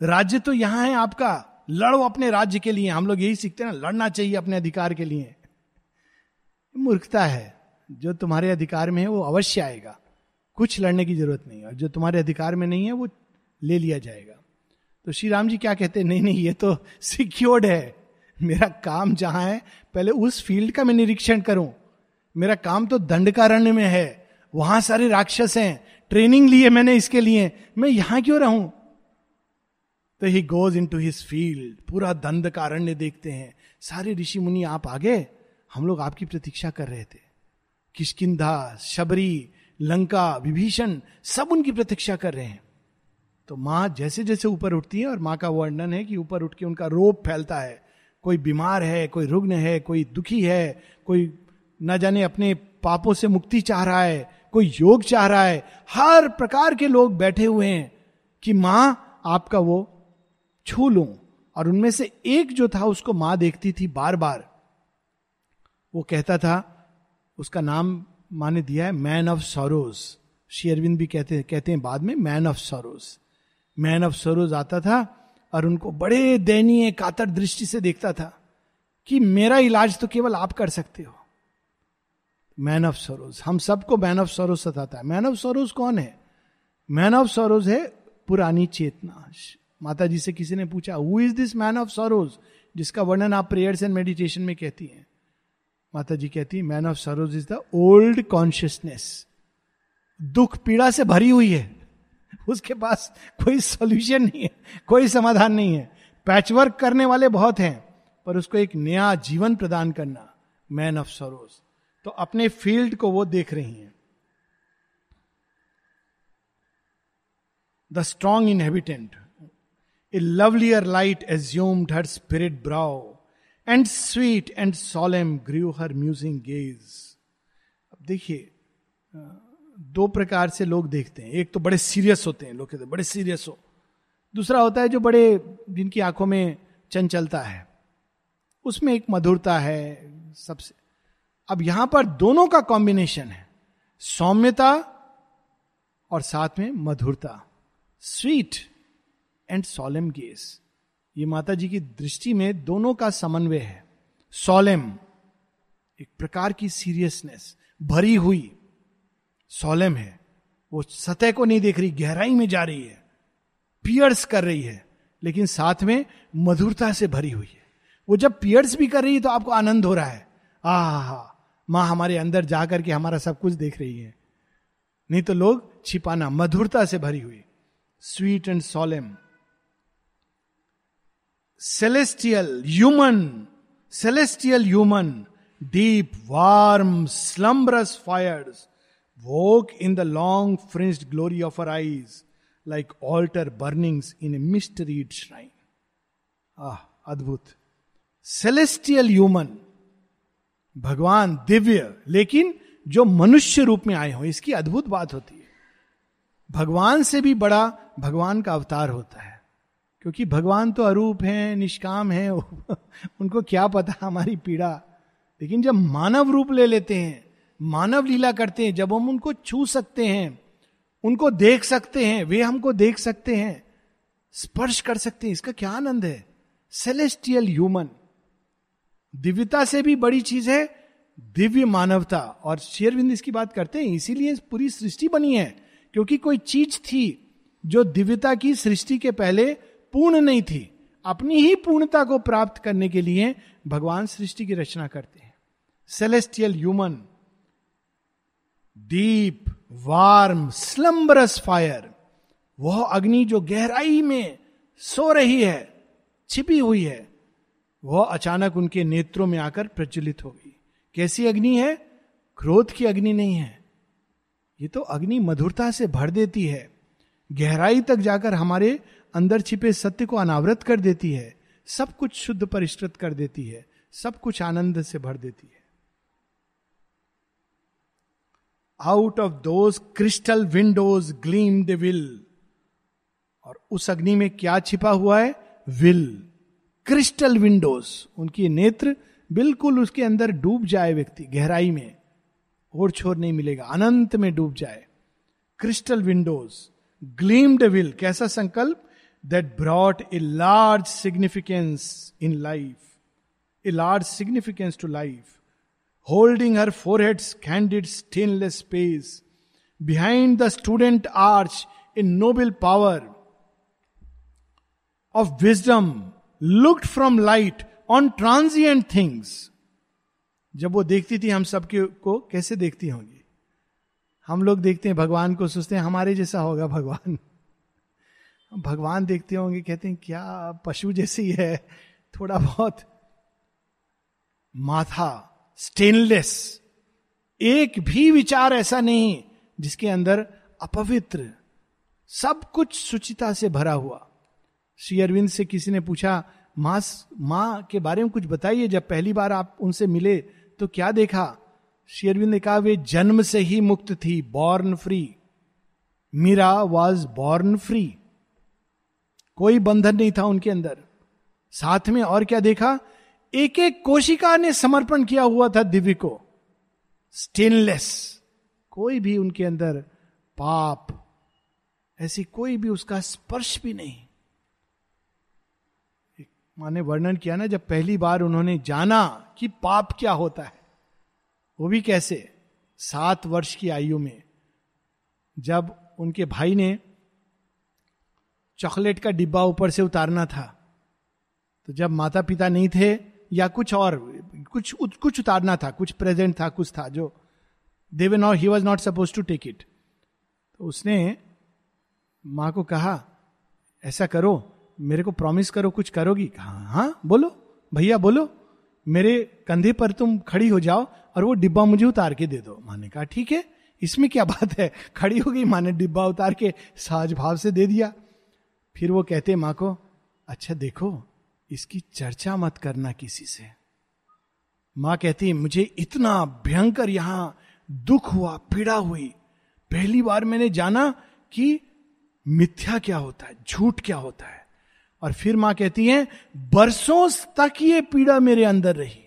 राज्य तो यहाँ है आपका। लड़ो अपने राज्य के लिए। हम लोग यही सीखते हैं ना, लड़ना चाहिए अपने अधिकार के लिए। मूर्खता है। जो तुम्हारे अधिकार में है, वो अवश्य आएगा। कुछ लड़ने की ज़रूरत नहीं और जो तुम्हारे अधिकार में नहीं है, वो ले लिया जाएगा। तो श्री राम जी क्या कहते हैं? नहीं नहीं, ये तो सिक्योर्ड है। मेरा काम जहाँ है, पहले उस फ़ील्ड का मैं निरीक्षण करूँ। मेरा काम तो दंडकारण्य में है। वहाँ सारे राक्षस हैं। ट्रेनिंग लिए मैंने इसके लिए। मैं यहाँ क्यों रहूँ? तो he goes into his field पूरा दंड कारण्य देखते हैं। सारे ऋषि मुनि, आप आगे? हम लोग आपकी प्रतीक्षा कर रहे थे। किशकिधा शबरी लंका, विभीषण सब उनकी प्रतीक्षा कर रहे हैं। तो माँ जैसे जैसे ऊपर उठती है और माँ का वर्णन है कि ऊपर उठ के उनका रोप फैलता है। कोई बीमार है, कोई रुग्ण है, कोई दुखी है, कोई न जाने अपने पापों से मुक्ति चाह रहा है, कोई योग चाह रहा है। हर प्रकार के लोग बैठे हुए हैं कि माँ, आपका वो छू लू। और उनमें से एक जो था, उसको माँ देखती थी बार बार वो कहता था, उसका नाम माँ ने दिया है man of sorrows Shri Aurobindo भी कहते कहते हैं बाद में man of sorrows man of sorrows आता था और उनको बड़े दयनीय, कातर दृष्टि से देखता था कि मेरा इलाज तो केवल आप कर सकते हो। मैन ऑफ़ सरोज हम सबको मैन ऑफ़ सरोज सताता है। मैन ऑफ़ सरोज कौन है? मैन ऑफ़ सरोज है पुरानी चेतना। माता जी से किसी ने पूछा who is this man of sorrows जिसका वर्णन आप प्रेयर्स एंड मेडिटेशन में कहती हैं। माता जी कहती है man of sorrows is the old consciousness दुख पीड़ा से भरी हुई है। उसके पास कोई सॉल्यूशन नहीं है, कोई समाधान नहीं है। पैचवर्क करने वाले बहुत हैं, पर उसको एक नया जीवन प्रदान करना मैन ऑफ़ सरोज तो अपने फ़ील्ड को वो देख रही हैं। The strong inhabitant a lovelier light assumed her spirit brow and sweet and solemn grew her musing gaze अब देखिए दो प्रकार से लोग देखते हैं। एक तो बड़े सीरियस होते हैं लोग कहते हैं, बड़े सीरियस हो। दूसरा होता है जो बड़े, जिनकी आँखों में चंचलता है। उसमें एक मधुरता है सबसे। अब यहाँ पर दोनों का कॉम्बिनेशन है। सौम्यता और साथ में मधुरता। स्वीट एंड सोलेम गेस ये माता जी की दृष्टि में दोनों का समन्वय है। सोलेम, एक प्रकार की सीरियसनेस भरी हुई। सोलेम है, वो सतह को नहीं देख रही, गहराई में जा रही है पियर्स कर रही है, लेकिन साथ में मधुरता से भरी हुई है। वो जब पियर्स भी कर रही है तो आपको आनंद हो रहा है। आ हा माँ हमारे अंदर जा करके हमारा सब कुछ देख रही है। नहीं तो लोग छिपाना, मधुरता से भरी हुई। Sweet and solemn celestial human celestial human deep warm slumbrous fire woke in the long fringed glory of her eyes like altar burnings in a mystery shrine ah अद्भुत सेलेस्टियल ह्यूमन भगवान दिव्य, लेकिन जो मनुष्य रूप में आए हो, इसकी अद्भुत बात होती है। भगवान से भी बड़ा भगवान का अवतार होता है। क्योंकि भगवान तो अरूप हैं, निष्काम हैं, उनको क्या पता हमारी पीड़ा। लेकिन जब मानव रूप ले लेते हैं, मानव लीला करते हैं, जब हम उनको छू सकते हैं, उनको देख सकते हैं, वे हमको देख सकते हैं, स्पर्श कर सकते हैं, इसका क्या आनंद है? सेलेस्टियल ह्यूमन दिव्यता से भी बड़ी चीज़ है, दिव्य मानवता। और शेरविंद इसकी बात करते हैं, इसीलिए पूरी सृष्टि बनी है, क्योंकि कोई चीज़ थी जो दिव्यता की सृष्टि के पहले पूर्ण नहीं थी। अपनी ही पूर्णता को प्राप्त करने के लिए भगवान सृष्टि की रचना करते हैं। Celestial human deep warm slumbrous fire वह अग्नि जो गहराई में सो रही है, छिपी हुई है, वह अचानक उनके नेत्रों में आकर प्रज्वलित हो गई। कैसी अग्नि है? क्रोध की अग्नि नहीं है। ये तो अग्नि मधुरता से भर देती है। गहराई तक जाकर हमारे अंदर छिपे सत्य को अनावृत कर देती है, सब कुछ शुद्ध परिष्कृत कर देती है, सब कुछ आनंद से भर देती है। Out of those crystal windows gleam the will और उस अग्नि में क्या छिपा हुआ है? विल क्रिस्टल विंडोज़ उनकी नेत्र बिल्कुल उसके अंदर डूब जाए व्यक्ति, गहराई में। और छोर नहीं मिलेगा, अनंत में डूब जाए। क्रिस्टल विंडोज़ ग्लीम्ड विल कैसा संकल्प? That brought a large significance in life, a large significance to life. Holding her forehead's candid stainless space, behind the student arch, a noble power of wisdom looked from light on transient things. जब वो देखती थी हम सबके को कैसे देखती होंगी हम लोग देखते हैं भगवान को सोचते हैं हमारे जैसा होगा भगवान भगवान देखते होंगे, कहते हैं, क्या पशु जैसी है, थोड़ा बहुत माथा स्टेनलेस एक भी विचार ऐसा नहीं जिसके अंदर अपवित्र, सब कुछ सुचिता से भरा हुआ। श्री अरविंद से किसी ने पूछा, माँ माँ के बारे में कुछ बताइए, जब पहली बार आप उनसे मिले तो क्या देखा? श्री अरविंद ने कहा, वे जन्म से ही मुक्त थी born free Mirra was born free कोई बंधन नहीं था उनके अंदर। साथ में और क्या देखा? एक एक कोशिका ने समर्पण किया हुआ था दिव्य को। स्टेनलेस कोई भी उनके अंदर पाप, ऐसी कोई भी उसका स्पर्श भी नहीं। माने वर्णन किया ना, जब पहली बार उन्होंने जाना कि पाप क्या होता है, वो भी कैसे? सात वर्ष की आयु में, जब उनके भाई ने चॉकलेट का डिब्बा ऊपर से उतारना था। तो जब माता पिता नहीं थे या कुछ और कुछ उत, कुछ उतारना था कुछ प्रेजेंट था कुछ था जो देवे not he was not suppose to take it तो उसने माँ को कहा ऐसा करो मेरे को प्रॉमिस करो कुछ करोगी? हाँ हाँ बोलो भैया बोलो मेरे कंधे पर तुम खड़ी हो जाओ और वो डिब्बा मुझे उतार के दे दो। माँ ने कहा ठीक है इसमें क्या बात है? खड़ी हो गई माँ ने डिब्बा उतार के साज भाव से दे दिया। फिर वो कहते, माँ को अच्छा देखो, इसकी चर्चा मत करना किसी से। माँ कहती, मुझे इतना भयंकर यहाँ दुख हुआ, पीड़ा हुई। पहली बार मैंने जाना कि मिथ्या क्या होता है, झूठ क्या होता है। और फिर माँ कहती है, बरसों तक ये पीड़ा मेरे अंदर रही।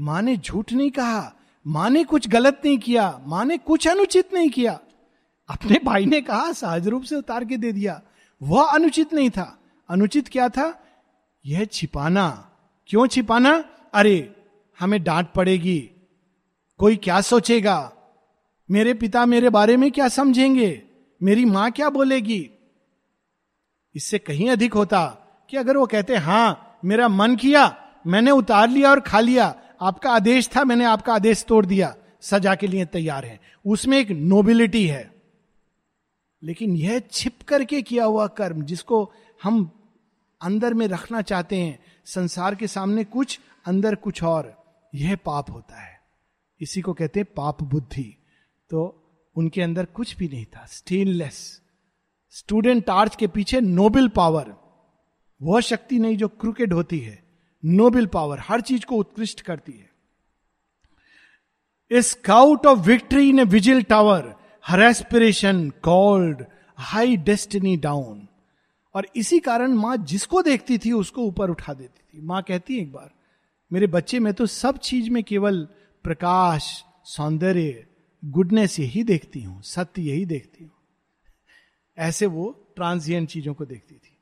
माँ ने झूठ नहीं कहा, माँ ने कुछ गलत नहीं किया, माँ ने कुछ अनुचित नहीं किया। अपने भाई ने कहा, सहज रूप से उतार के दे दिया। वह अनुचित नहीं था। अनुचित क्या था? यह छिपाना। क्यों छिपाना? अरे, हमें डांट पड़ेगी। कोई क्या सोचेगा? मेरे पिता मेरे बारे में क्या समझेंगे? मेरी माँ क्या बोलेगी? इससे कहीं अधिक होता कि अगर वो कहते, हाँ, मेरा मन किया, मैंने उतार लिया और खा लिया। आपका आदेश था, मैंने आपका आदेश तोड़ दिया। सजा के लिए तैयार है। उसमें एक नोबिलिटी है। लेकिन यह छिप करके किया हुआ कर्म जिसको हम अंदर में रखना चाहते हैं, संसार के सामने कुछ, अंदर कुछ और, यह पाप होता है। इसी को कहते हैं पाप बुद्धि। तो उनके अंदर कुछ भी नहीं था। स्टेनलेस स्टूडेंट टार्च के पीछे नोबल पावर वह शक्ति नहीं जो क्रिकेट होती है। नोबल पावर हर चीज़ को उत्कृष्ट करती है। Scout of victory in a vigil tower her aspiration called high destiny down और इसी कारण माँ जिसको देखती थी, उसको ऊपर उठा देती थी। माँ कहती एक बार, मेरे बच्चे, में तो सब चीज़ में केवल प्रकाश, सौंदर्य गुडनेस यही देखती हूँ, सत्य यही देखती हूँ। ऐसे वो ट्रांसियंट चीज़ों को देखती थी।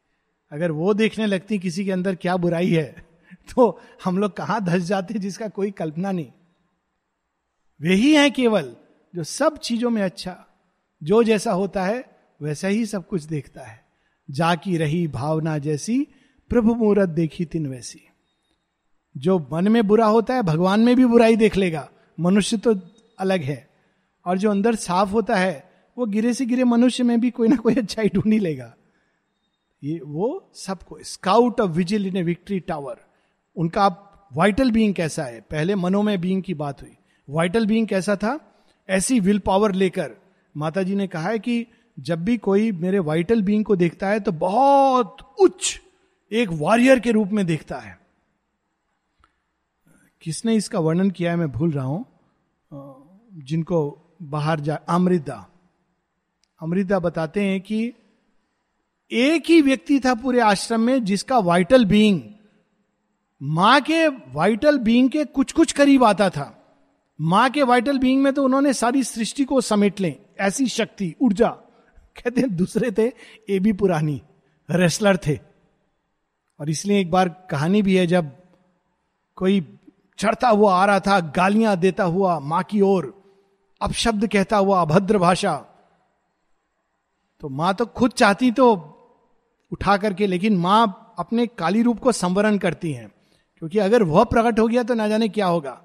अगर वो देखने लगती किसी के अंदर क्या बुराई है तो हम लोग कहाँ धस जाते जिसका कोई कल्पना नहीं। वे ही है केवल जो सब चीज़ों में अच्छा जो जैसा होता है, वैसा ही सब कुछ देखता है। जाकी रही भावना जैसी, प्रभु मुहूर्त देखी तिन वैसी। जो मन में बुरा होता है, भगवान में भी बुराई देख लेगा। मनुष्य तो अलग है। और जो अंदर साफ़ होता है, वो गिरे से गिरे मनुष्य में भी कोई ना कोई अच्छाई ढूंढ लेगा। ये वो सबको, scout of vigil in a victory tower. उनका वाइटल बीइंग कैसा है? पहले मनोमय बीइंग की बात हुई। वाइटल बीइंग कैसा था? ऐसी विल पावर लेकर माता जी ने कहा है कि जब भी कोई मेरे वाइटल बींग को देखता है तो बहुत उच्च एक वॉरियर के रूप में देखता है। किसने इसका वर्णन किया है मैं भूल रहा हूँ। जिनको बाहर जा, अमृता। अमृता बताते हैं कि एक ही व्यक्ति था पूरे आश्रम में जिसका वाइटल बीइंग माँ के वाइटल बीइंग के कुछ कुछ करीब आता था। माँ के वाइटल बीइंग में तो उन्होंने सारी सृष्टि को समेट लें। ऐसी शक्ति, ऊर्जा। कहते हैं, दूसरे थे, ए भी पुरानी। रेसलर थे। और इसलिए एक बार कहानी भी है, जब कोई चढ़ता हुआ, आ रहा था, गालियाँ देता हुआ, माँ की ओर, अपशब्द कहता हुआ, अभद्र भाषा। तो माँ तो खुद चाहती तो उठा करके, लेकिन माँ अपने काली रूप को संवरण करती हैं। क्योंकि अगर वह प्रकट हो गया तो ना जाने क्या होगा।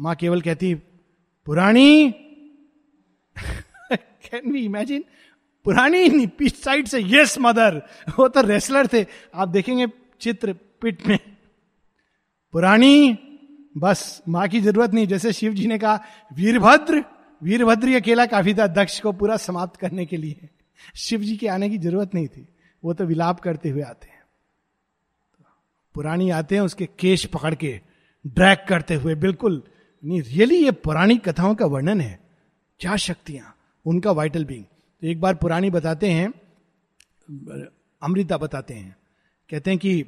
माँ केवल कहती, पुरानी? कैन वी इमेजिन पुरानी पीठ साइड से यस मदर वो तो रेसलर थे। आप देखेंगे चित्र पिट में। पुरानी? बस, माँ की ज़रूरत नहीं। जैसे शिव जी ने कहा, वीरभद्र? वीरभद्र अकेला काफ़ी था दक्ष को पूरा समाप्त करने के लिए। शिव जी के आने की ज़रूरत नहीं थी। वो तो विलाप करते हुए आते हैं। पुरानी आते हैं, उसके केश पकड़ के ड्रैग करते हुए, बिल्कुल नहीं रियली ये पुरानी कथाओं का वर्णन है। क्या शक्तियाँ, उनका वाइटल बींग तो एक बार पुरानी बताते हैं, अमृता बताते हैं। कहते हैं कि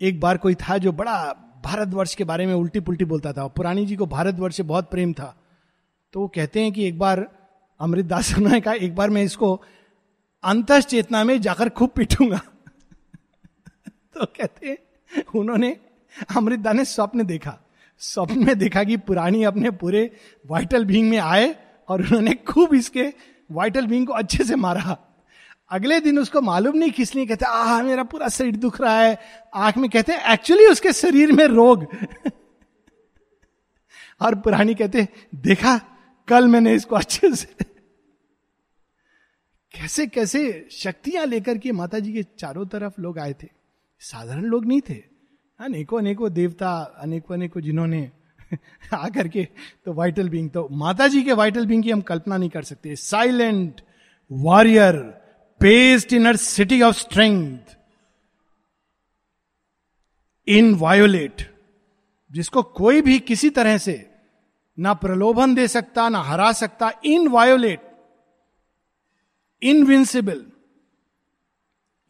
एक बार कोई था जो बड़ा भारतवर्ष के बारे में उल्टी पुल्टी बोलता था। पुरानी जी को भारतवर्ष से बहुत प्रेम था। तो वो कहते हैं कि एक बार अमृत दास ने कहा, एक बार मैं इसको अंत चेतना में जाकर खूब पीटूँगा। तो कहते हैं, उन्होंने अमृत दा ने स्वप्न देखा। स्वप्न में देखा कि पुरानी अपने पूरे वाइटल बींग में आए और उन्होंने खूब इसके वाइटल बींग को अच्छे से मारा। अगले दिन उसको मालूम नहीं, किस लिए कहते आ मेरा पूरा शरीर दुख रहा है। आँख में कहते एक्चुअली उसके शरीर में रोग। और पुरानी कहते, देखा, कल मैंने इसको अच्छे से कैसे कैसे शक्तियाँ लेकर के माता जी के चारों तरफ़ लोग आए थे। साधारण लोग नहीं थे। अनेकों अनेकों देवता, अनेकों अनेकों जिन्होंने आकर के तो वाइटल बींग तो माता जी के वाइटल बींग की हम कल्पना नहीं कर सकते। Silent warrior paced in her city of strength inviolate जिसको कोई भी किसी तरह से ना प्रलोभन दे सकता, ना हरा सकता inviolate invincible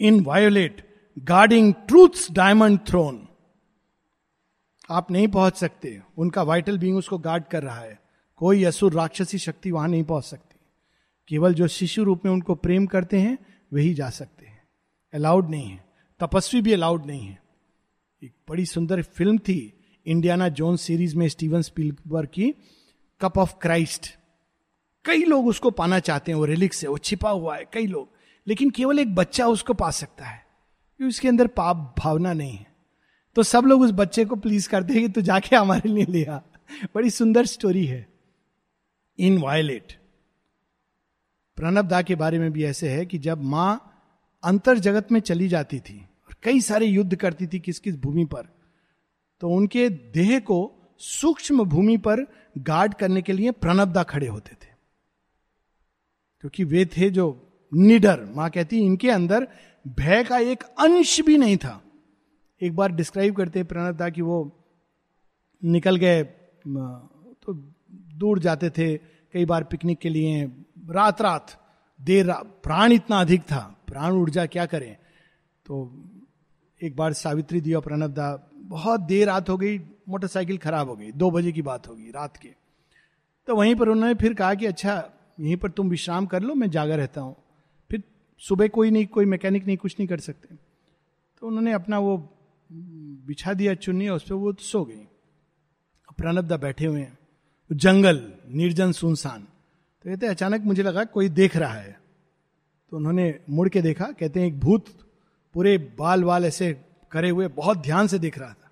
inviolate guarding truth's diamond throne आप नहीं पहुँच सकते। उनका वाइटल बींग उसको गार्ड कर रहा है। कोई असुर, राक्षसी शक्ति वहाँ नहीं पहुँच सकती। केवल जो शिशु रूप में उनको प्रेम करते हैं वही जा सकते हैं। अलाउड नहीं है। तपस्वी भी अलाउड नहीं है। एक बड़ी सुंदर फ़िल्म थी इंडियाना जोन सीरीज़ में स्टीवन स्पीलबर्ग की कप ऑफ़ क्राइस्ट कई लोग उसको पाना चाहते हैं, वो रिलिक्स है वो छिपा हुआ है, कई लोग। लेकिन केवल एक बच्चा उसको पा सकता है। क्योंकि उसके अंदर पाप भावना नहीं है। तो सब लोग उस बच्चे को प्लीज़ करते हैं कि तू जाके हमारे लिए लिया बड़ी सुंदर स्टोरी है। इन वायलेट प्रणब दा के बारे में भी ऐसे है कि जब माँ अंतर जगत में चली जाती थी और कई सारे युद्ध करती थी किस किस भूमि पर तो उनके देह को सूक्ष्म भूमि पर गार्ड करने के लिए प्रणबदा खड़े होते थे। क्योंकि वे थे जो निडर। माँ कहती, इनके अंदर भय का एक अंश भी नहीं था। एक बार डिस्क्राइब करते हैं प्रणबदा कि वो निकल गए तो दूर जाते थे, कई बार पिकनिक के लिए रात रात देर रात प्राण इतना अधिक था, प्राण ऊर्जा क्या करें? तो एक बार सावित्री दिया प्रणबदा बहुत देर रात हो गई, मोटरसाइकिल खराब हो गई, दो बजे की बात होगी, रात के। तो वहीं पर उन्होंने फिर कहा कि अच्छा यहीं पर तुम विश्राम कर लो, मैं जागा रहता हूँ। फिर सुबह कोई नहीं, कोई मैकेनिक नहीं, कुछ नहीं कर सकते। तो उन्होंने अपना वो बिछा दिया चुन्नी उस पर वो तो सो गई। प्रणबदा बैठे हुए हैं। जंगल, निर्जन सुनसान। तो कहते अचानक मुझे लगा कोई देख रहा है। तो उन्होंने मुड़ के देखा, कहते हैं, एक भूत पूरे बाल बाल ऐसे करे हुए, बहुत ध्यान से देख रहा था।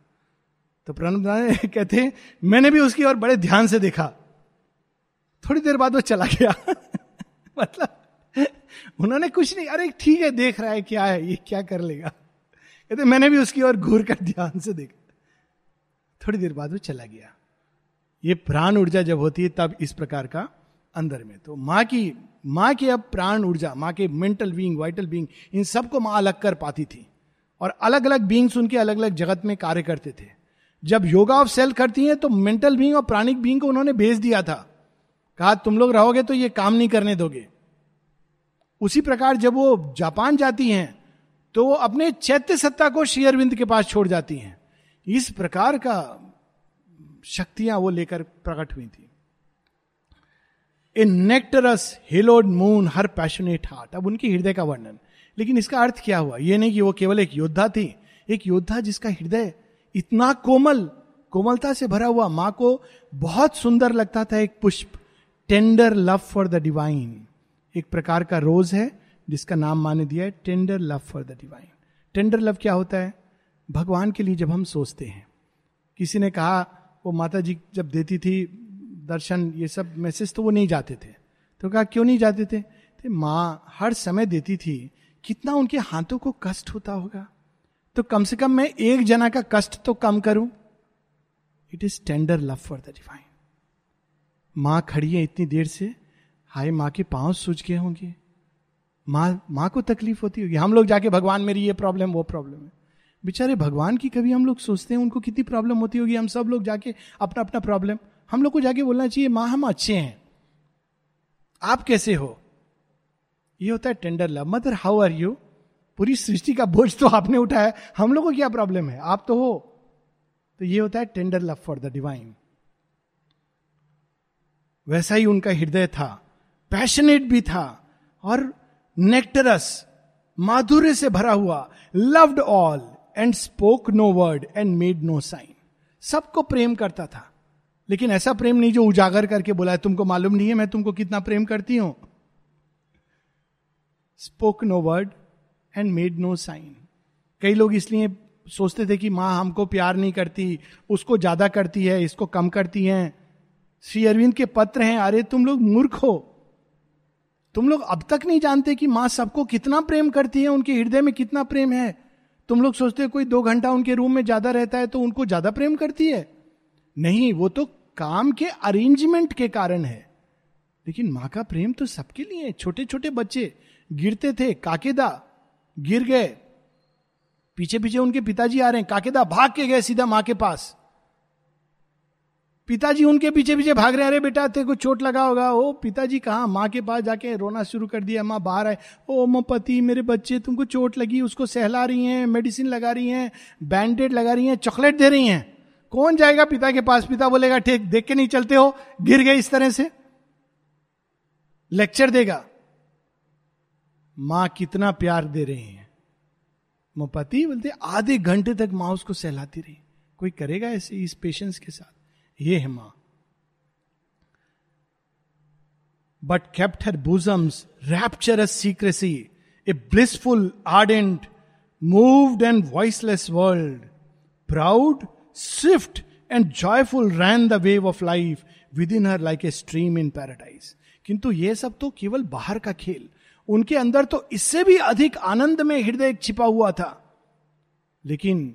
तो प्रणब कहते हैं, मैंने भी उसकी और बड़े ध्यान से देखा। थोड़ी देर बाद वो चला गया। मतलब उन्होंने कुछ नहीं, अरे ठीक है, देख रहा है, क्या है, ये क्या कर लेगा? कहते मैंने भी उसकी ओर घूर कर ध्यान से देखा। थोड़ी देर बाद वो चला गया। ये प्राण ऊर्जा जब होती है, तब इस प्रकार का अंदर में। तो माँ की माँ की अब प्राण ऊर्जा, माँ के मेंटल बींग वाइटल बींग इन सबको माँ अलग कर पाती थी। और अलग अलग बींग्स उनके अलग अलग जगत में कार्य करते थे। जब योगा ऑफ़ सेल करती हैं तो मेंटल बींग और प्राणिक बींग को उन्होंने भेज दिया था। कहा, तुम लोग रहोगे तो ये काम नहीं करने दोगे। उसी प्रकार जब वो जापान जाती हैं तो वो अपने चैत्य सत्ता को शेयरविंद के पास छोड़ जाती हैं। इस प्रकार का शक्तियाँ वो लेकर प्रकट हुई थी। A nectarous haloed moon her passionate heart अब उनकी हृदय का वर्णन। लेकिन इसका अर्थ क्या हुआ? यह नहीं कि वो केवल एक योद्धा थी। एक योद्धा जिसका हृदय इतना कोमल, कोमलता से भरा हुआ, माँ को बहुत सुंदर लगता था, एक पुष्प tender love for the divine एक प्रकार का रोज है जिसका नाम माने दिया है tender love for the divine tender love क्या होता है? भगवान के लिए जब हम सोचते हैं। किसी ने कहा, वो माता जी जब देती थी दर्शन, ये सब मैसेज तो वो नहीं जाते थे। तो कहा, क्यों नहीं जाते थे? तो माँ हर समय देती थी, कितना उनके हाथों को कष्ट होता होगा। तो कम से कम मैं एक जना का कष्ट तो कम करूँ। It is tender love for the divine माँ खड़ी है इतनी देर से। हाय, माँ के पाँव सूझ गए होंगे। माँ माँ को तकलीफ़ होती होगी। हम लोग जाके भगवान मेरी ये प्रॉब्लम वो प्रॉब्लम है। बेचारे, भगवान की कभी हम लोग सोचते हैं, उनको कितनी प्रॉब्लम होती होगी? हम सब लोग जाके अपना अपना प्रॉब्लम हम लोग को जाके बोलना चाहिए, माँ, हम अच्छे हैं। आप कैसे हो? ये होता है tender love mother how are you पूरी सृष्टि का बोझ तो आपने उठाया। हम लोग को क्या प्रॉब्लम है? आप तो हो। तो ये होता है tender love for the divine वैसा ही उनका हृदय था। पैशनेट भी था। और नेक्टरस माधुर्य से भरा हुआ loved all and spoke no word and made no sign सबको प्रेम करता था लेकिन ऐसा प्रेम नहीं जो उजागर करके बोला है तुमको मालूम नहीं है मैं तुमको कितना प्रेम करती हूँ spoke no word and made no sign कई लोग इसलिए सोचते थे कि माँ हमको प्यार नहीं करती उसको ज़्यादा करती है इसको कम करती है श्री अरविंद के पत्र हैं अरे तुम लोग मूर्ख हो तुम लोग अब तक नहीं जानते कि माँ सबको कितना प्रेम करती है, उनके हृदय में कितना प्रेम है। तुम लोग सोचते हो कोई दो घंटा उनके रूम में ज़्यादा रहता है तो उनको ज़्यादा प्रेम करती है? नहीं, वो तो काम के अरेंजमेंट के कारण है। लेकिन माँ का प्रेम तो सबके लिए छोटे छोटे बच्चे गिरते थे, काकेदा गिर गए। पीछे पीछे उनके पिताजी आ रहे हैं, काकेदा भाग के गए सीधा माँ के पास। पिताजी उनके पीछे पीछे भाग रहे, अरे बेटा, तेरे को चोट लगा होगा। ओ, पिताजी कहा? माँ के पास जाके रोना शुरू कर दिया, माँ बाहर आए। ओ मो पति, मेरे बच्चे, तुमको चोट लगी, उसको सहला रही हैं, मेडिसिन लगा रही हैं, बैंडेड लगा रही हैं, चॉकलेट दे रही हैं। कौन जाएगा पिता के पास? पिता बोलेगा, ठीक, देख के नहीं चलते हो, गिर गए इस तरह से। लेक्चर देगा। माँ, कितना प्यार दे रही है। मोपति बोलते, आधे घंटे तक माँ उसको सहलाती रही। कोई करेगा ऐसे इस पेशेंस के साथ? है माँ। But kept her bosom's rapturous secrecy a blissful ardent moved and voiceless world proud swift and joyful ran the wave of life within her like a stream in paradise किंतु ये सब तो केवल बाहर का खेल। उनके अंदर तो इससे भी अधिक आनंद में हृदय छिपा हुआ था। लेकिन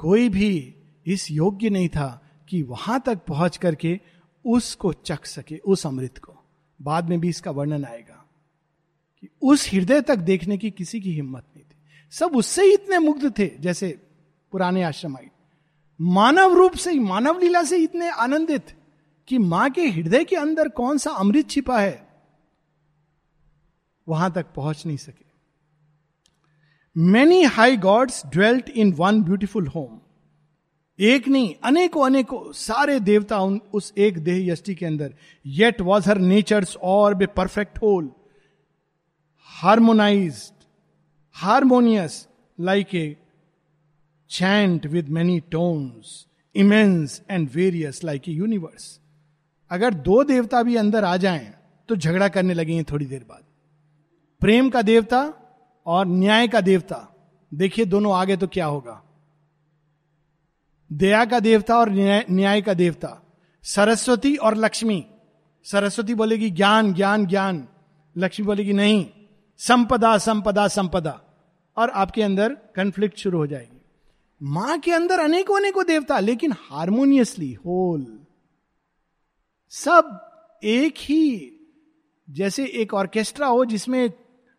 कोई भी इस योग्य नहीं था कि वहाँ तक पहुँच करके उसको चख सके, उस अमृत को। बाद में भी इसका वर्णन आएगा कि उस हृदय तक देखने की किसी की हिम्मत नहीं थी। सब उससे ही इतने मुग्ध थे, जैसे पुराने आश्रम आई। मानव रूप से ही, मानव लीला से इतने आनंदित कि माँ के हृदय के अंदर कौन सा अमृत छिपा है, वहाँ तक पहुँच नहीं सके। Many high gods dwelt in one beautiful home एक नहीं, अनेकों अनेकों, सारे देवता उन, उस एक देह यष्टि के अंदर। Yet was her nature's orb perfect whole harmonize harmonious like a chant with many tones immense and various like a universe अगर दो देवता भी अंदर आ जाएँ तो झगड़ा करने लगेंगे थोड़ी देर बाद। प्रेम का देवता और न्याय का देवता। देखिए दोनों आगे तो क्या होगा। दया का देवता और न्याय का देवता। सरस्वती और लक्ष्मी। सरस्वती बोलेगी ज्ञान ज्ञान ज्ञान। लक्ष्मी बोलेगी नहीं, संपदा संपदा संपदा। और आपके अंदर कंफ्लिक्ट शुरू हो जाएगी। माँ के अंदर अनेकों अनेकों देवता, लेकिन हारमोनियसली होल सब एक ही। जैसे एक ऑर्केस्ट्रा हो, जिसमें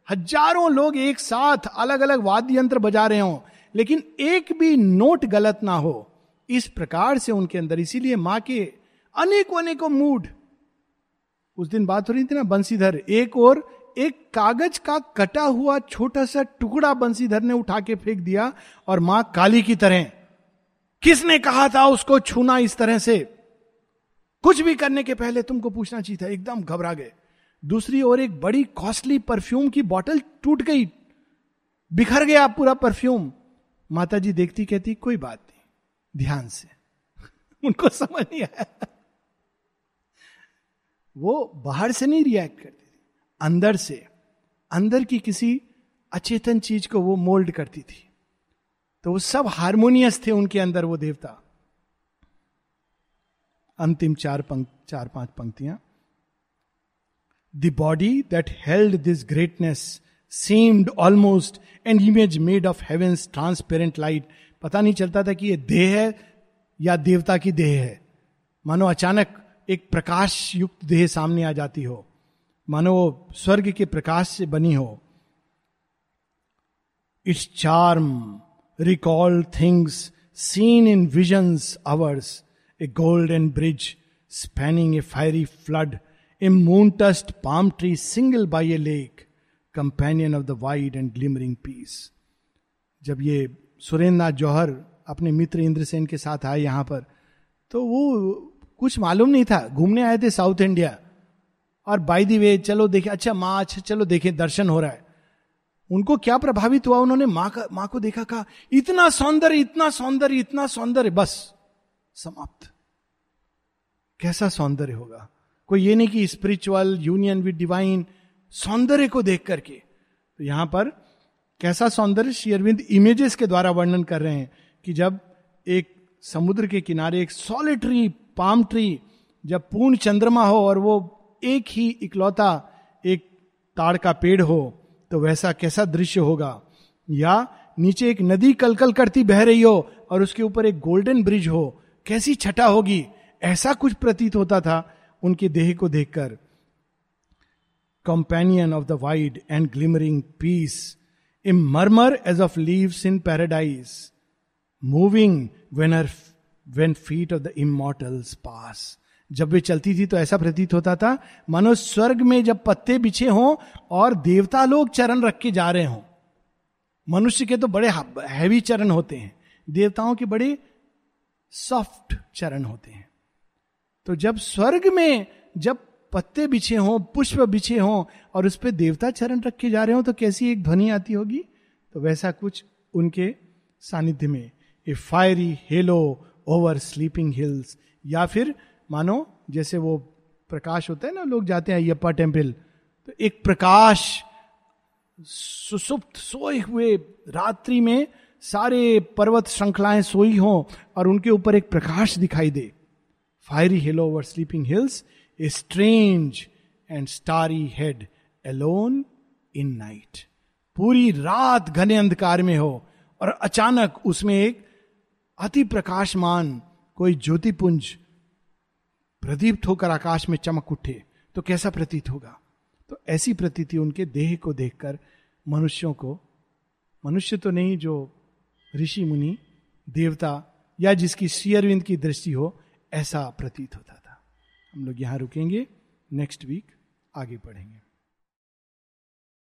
हज़ारों लोग एक साथ अलग अलग वाद्य यंत्र बजा रहे हो, लेकिन एक भी नोट गलत ना हो। इस प्रकार से उनके अंदर, इसीलिए माँ के अनेकों अनेकों मूड। उस दिन बात हो रही थी ना बंसीधर एक और, एक कागज़ का कटा हुआ छोटा सा टुकड़ा बंसीधर ने उठा के फेंक दिया और माँ काली की तरह, किसने कहा था उसको छूना इस तरह से? कुछ भी करने के पहले तुमको पूछना चाहिए था, एकदम घबरा गए। दूसरी ओर एक बड़ी कॉस्टली परफ्यूम की बोतल टूट गई, बिखर गया पूरा परफ्यूम। माता जी देखती कहती कोई बात नहीं। ध्यान से। उनको समझ नहीं आया। वो बाहर से नहीं रिएक्ट करती थी, अंदर से। अंदर की किसी अचेतन चीज़ को वो मोल्ड करती थी। तो वो सब हारमोनियस थे उनके अंदर, वो देवता। अंतिम चार पंक, चार पाँच पंक्तियाँ। The body that held this greatness seemed almost an image made of heaven's transparent light पता नहीं चलता था कि ये देह है या देवता की देह है। मानो अचानक एक प्रकाश युक्त देह सामने आ जाती हो। मानो स्वर्ग के प्रकाश से बनी हो। Its charm, recall things, seen in visions hours a golden bridge spanning a fiery flood, a moon touched palm tree single by a lake. Companion of the wide and glimmering peace जब ये सुरेंद्र नाथ जौहर अपने मित्र इंद्रसेन के साथ आए यहाँ पर तो वो कुछ मालूम नहीं था। घूमने आए थे साउथ इंडिया। और बाई दी वे चलो देखे अच्छा माँ अच्छा चलो देखे, दर्शन हो रहा है। उनको क्या प्रभावित हुआ? उन्होंने माँ का, माँ को देखा, कहा, इतना सौंदर्य इतना सौंदर्य इतना सौंदर्य, बस, समाप्त। कैसा सौंदर्य होगा? कोई ये नहीं कि स्पिरिचुअल यूनियन विद डिवाइन सौंदर्य को देख करके। तो यहाँ पर कैसा सौंदर्य? श्री अरविंद इमेजेस के द्वारा वर्णन कर रहे हैं कि जब एक समुद्र के किनारे एक सॉलिटरी पाम ट्री जब पूर्ण चंद्रमा हो और वो एक ही इकलौता एक ताड़ का पेड़ हो तो वैसा कैसा दृश्य होगा? या नीचे एक नदी कलकल करती बह रही हो और उसके ऊपर एक गोल्डन ब्रिज हो, कैसी छटा होगी? ऐसा कुछ प्रतीत होता था उनके देह को देखकर। Companion of the wide and glimmering peace a murmur as of leaves in paradise moving when her when feet of the immortals pass जब वे चलती थी तो ऐसा प्रतीत होता था मानो स्वर्ग में जब पत्ते बिछे हों और देवता लोग चरण रख के जा रहे हों। मनुष्य के तो बड़े हैवी चरण होते हैं। देवताओं के बड़े सॉफ्ट चरण होते हैं। तो जब स्वर्ग में, जब पत्ते बिछे हों, पुष्प बिछे हों और उस पर देवता चरण रखे जा रहे हो तो कैसी एक ध्वनि आती होगी? तो वैसा कुछ उनके सानिध्य में। A fiery halo over sleeping hills या फिर, मानो, जैसे वो प्रकाश होता है ना, लोग जाते हैं अयप्पा टेंपल तो एक प्रकाश सुसुप्त सोए हुए रात्रि में सारे पर्वत श्रृंखलाएँ सोई हों और उनके ऊपर एक प्रकाश दिखाई दे। Fiery hill over sleeping hills a strange and starry head alone in night पूरी रात घने अंधकार में हो और अचानक उसमें एक अति प्रकाशमान कोई ज्योतिपुंज प्रदीप्त होकर आकाश में चमक उठे। तो कैसा प्रतीत होगा? तो ऐसी प्रतीति उनके देह को देखकर मनुष्यों को, मनुष्य तो नहीं जो ऋषि मुनि, देवता या जिसकी शेयरविंद की दृष्टि हो, ऐसा प्रतीत होता था। हम लोग यहाँ रुकेंगे। नेक्स्ट वीक आगे पढ़ेंगे